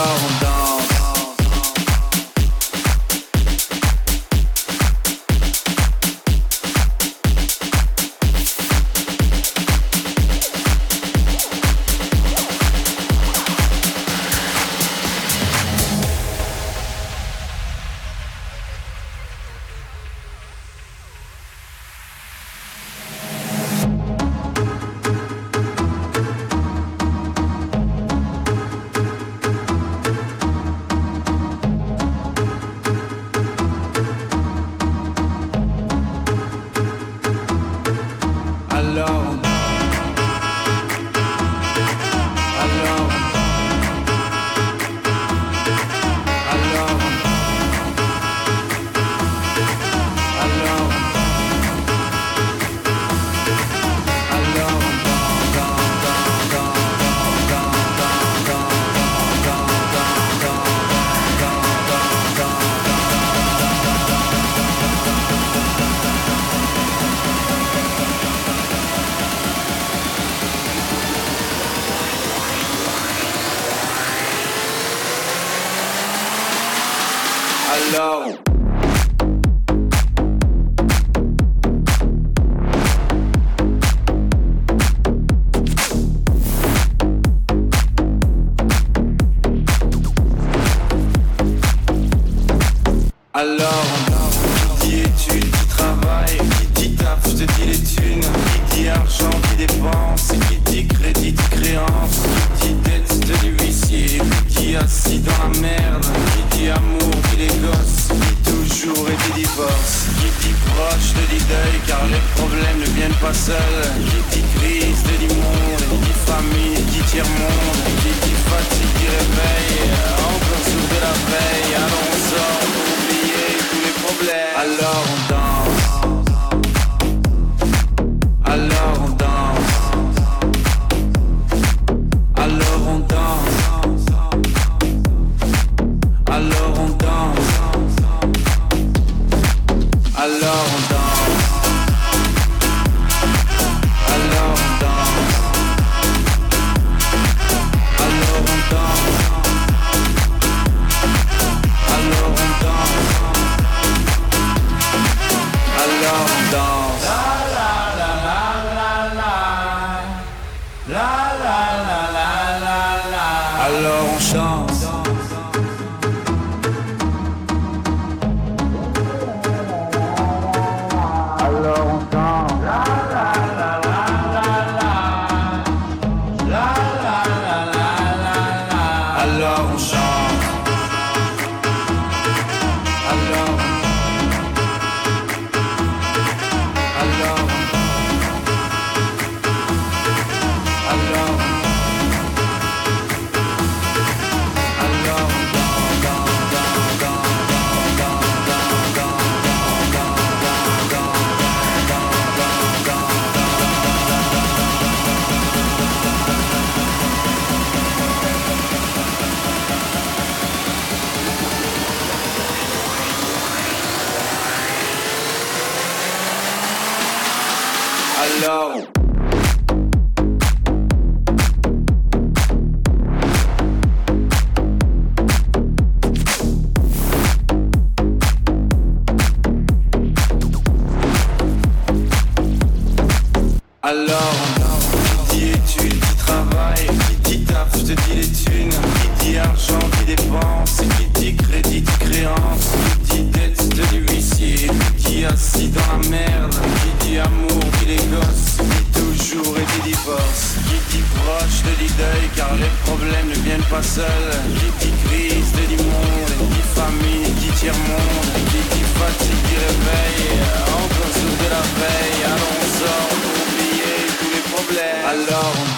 alone low. Si dans la merde, qui dit amour, qui les gosses, dit toujours et qui divorce. Qui dit proche, te dit deuil, car les problèmes ne viennent pas seuls. Qui dit crise, te dit monde, dit famille, dit tiers-monde. Qui dit fatigue, qui réveille. encore sous de la veille. Alors on sort pour oublier tous les problèmes. Alors on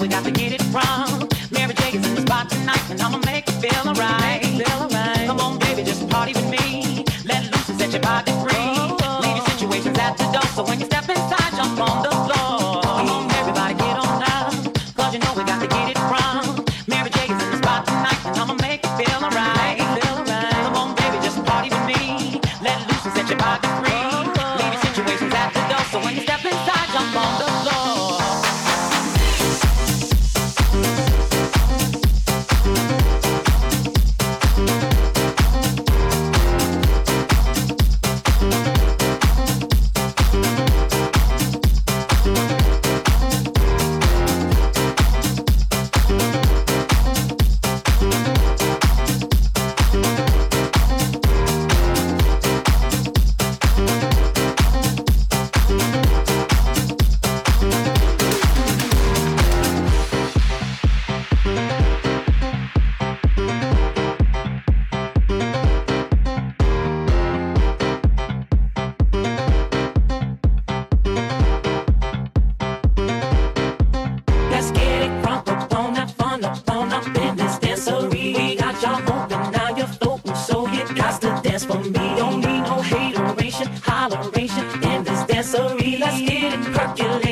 we got to get it from. hidden crocodile.